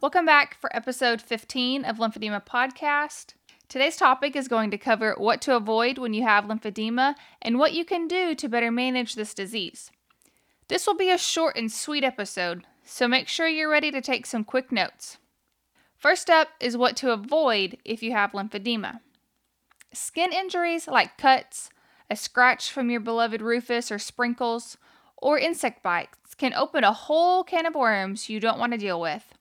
Welcome back for episode 15 of Lymphedema Podcast. Today's topic is going to cover what to avoid when you have lymphedema and what you can do to better manage this disease. This will be a short and sweet episode, so make sure you're ready to take some quick notes. First up is what to avoid if you have lymphedema. Skin injuries like cuts, a scratch from your beloved rufus or sprinkles, or insect bites can open a whole can of worms you don't want to deal with.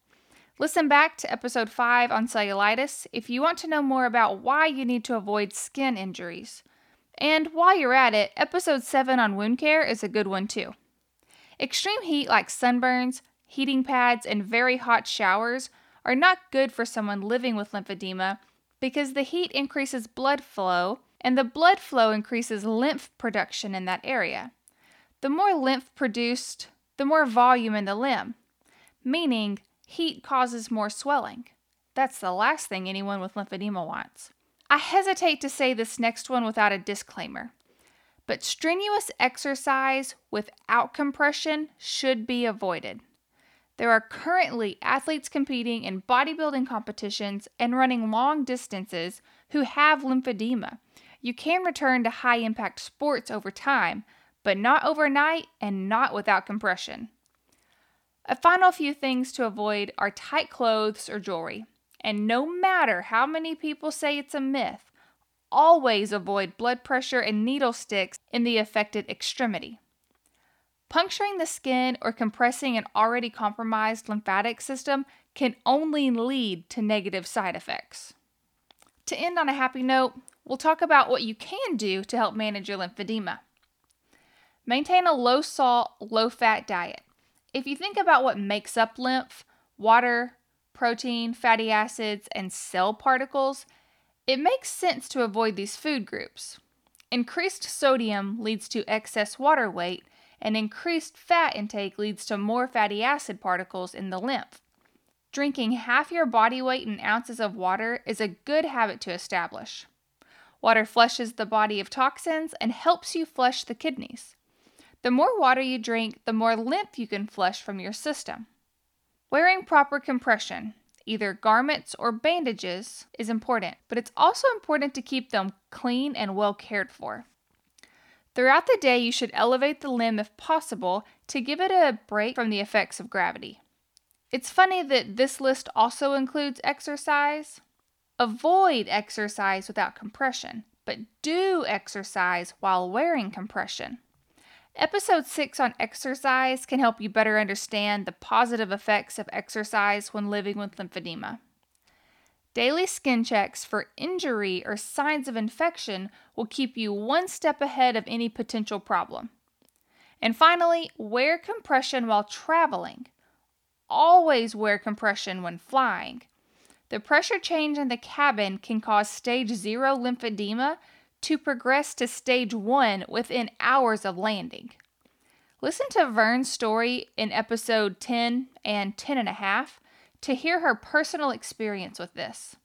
Listen back to episode 5 on cellulitis if you want to know more about why you need to avoid skin injuries. And while you're at it, episode 7 on wound care is a good one too. Extreme heat like sunburns, heating pads, and very hot showers are not good for someone living with lymphedema because the heat increases blood flow, and the blood flow increases lymph production in that area. The more lymph produced, the more volume in the limb, meaning heat causes more swelling. That's the last thing anyone with lymphedema wants. I hesitate to say this next one without a disclaimer, but strenuous exercise without compression should be avoided. There are currently athletes competing in bodybuilding competitions and running long distances who have lymphedema. You can return to high impact sports over time, but not overnight and not without compression. A final few things to avoid are tight clothes or jewelry. And no matter how many people say it's a myth, always avoid blood pressure and needle sticks in the affected extremity. Puncturing the skin or compressing an already compromised lymphatic system can only lead to negative side effects. To end on a happy note, we'll talk about what you can do to help manage your lymphedema. Maintain a low salt, low fat diet. If you think about what makes up lymph, water, protein, fatty acids, and cell particles, it makes sense to avoid these food groups. Increased sodium leads to excess water weight, and increased fat intake leads to more fatty acid particles in the lymph. Drinking half your body weight in ounces of water is a good habit to establish. Water flushes the body of toxins and helps you flush the kidneys. The more water you drink, the more lymph you can flush from your system. Wearing proper compression, either garments or bandages, is important, but it's also important to keep them clean and well cared for. Throughout the day, you should elevate the limb if possible to give it a break from the effects of gravity. It's funny that this list also includes exercise. Avoid exercise without compression, but do exercise while wearing compression. Episode 6 on exercise can help you better understand the positive effects of exercise when living with lymphedema. Daily skin checks for injury or signs of infection will keep you one step ahead of any potential problem. And finally, wear compression while traveling. Always wear compression when flying. The pressure change in the cabin can cause stage 0 lymphedema to progress to stage one within hours of landing. Listen to Vern's story in episode 10 and 10 and a half to hear her personal experience with this.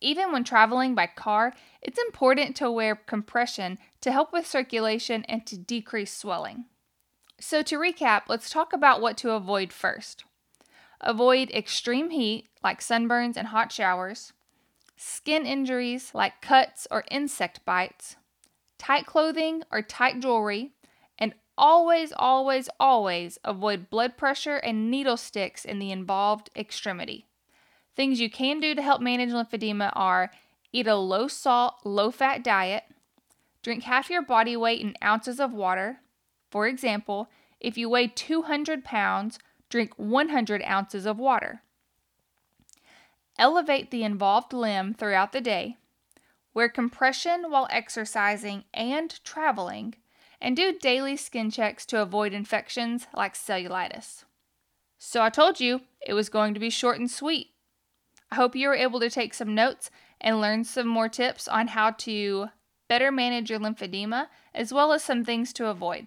Even when traveling by car, it's important to wear compression to help with circulation and to decrease swelling. So, to recap, let's talk about what to avoid first. Avoid extreme heat, like sunburns and hot showers skin injuries like cuts or insect bites, tight clothing or tight jewelry, and always, always, always avoid blood pressure and needle sticks in the involved extremity. Things you can do to help manage lymphedema are eat a low salt, low fat diet, drink half your body weight in ounces of water. For example, if you weigh 200 pounds, drink 100 ounces of water. Elevate the involved limb throughout the day. Wear compression while exercising and traveling, and do daily skin checks to avoid infections like cellulitis. So, I told you it was going to be short and sweet. I hope you were able to take some notes and learn some more tips on how to better manage your lymphedema, as well as some things to avoid.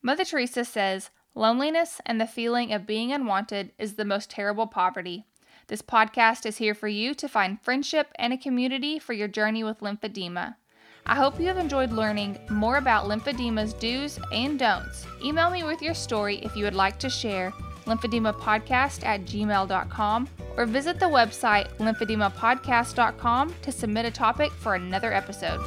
Mother Teresa says, Loneliness and the feeling of being unwanted is the most terrible poverty. This podcast is here for you to find friendship and a community for your journey with lymphedema. I hope you have enjoyed learning more about lymphedema's do's and don'ts. Email me with your story if you would like to share lymphedemapodcast at gmail.com or visit the website lymphedemapodcast.com to submit a topic for another episode.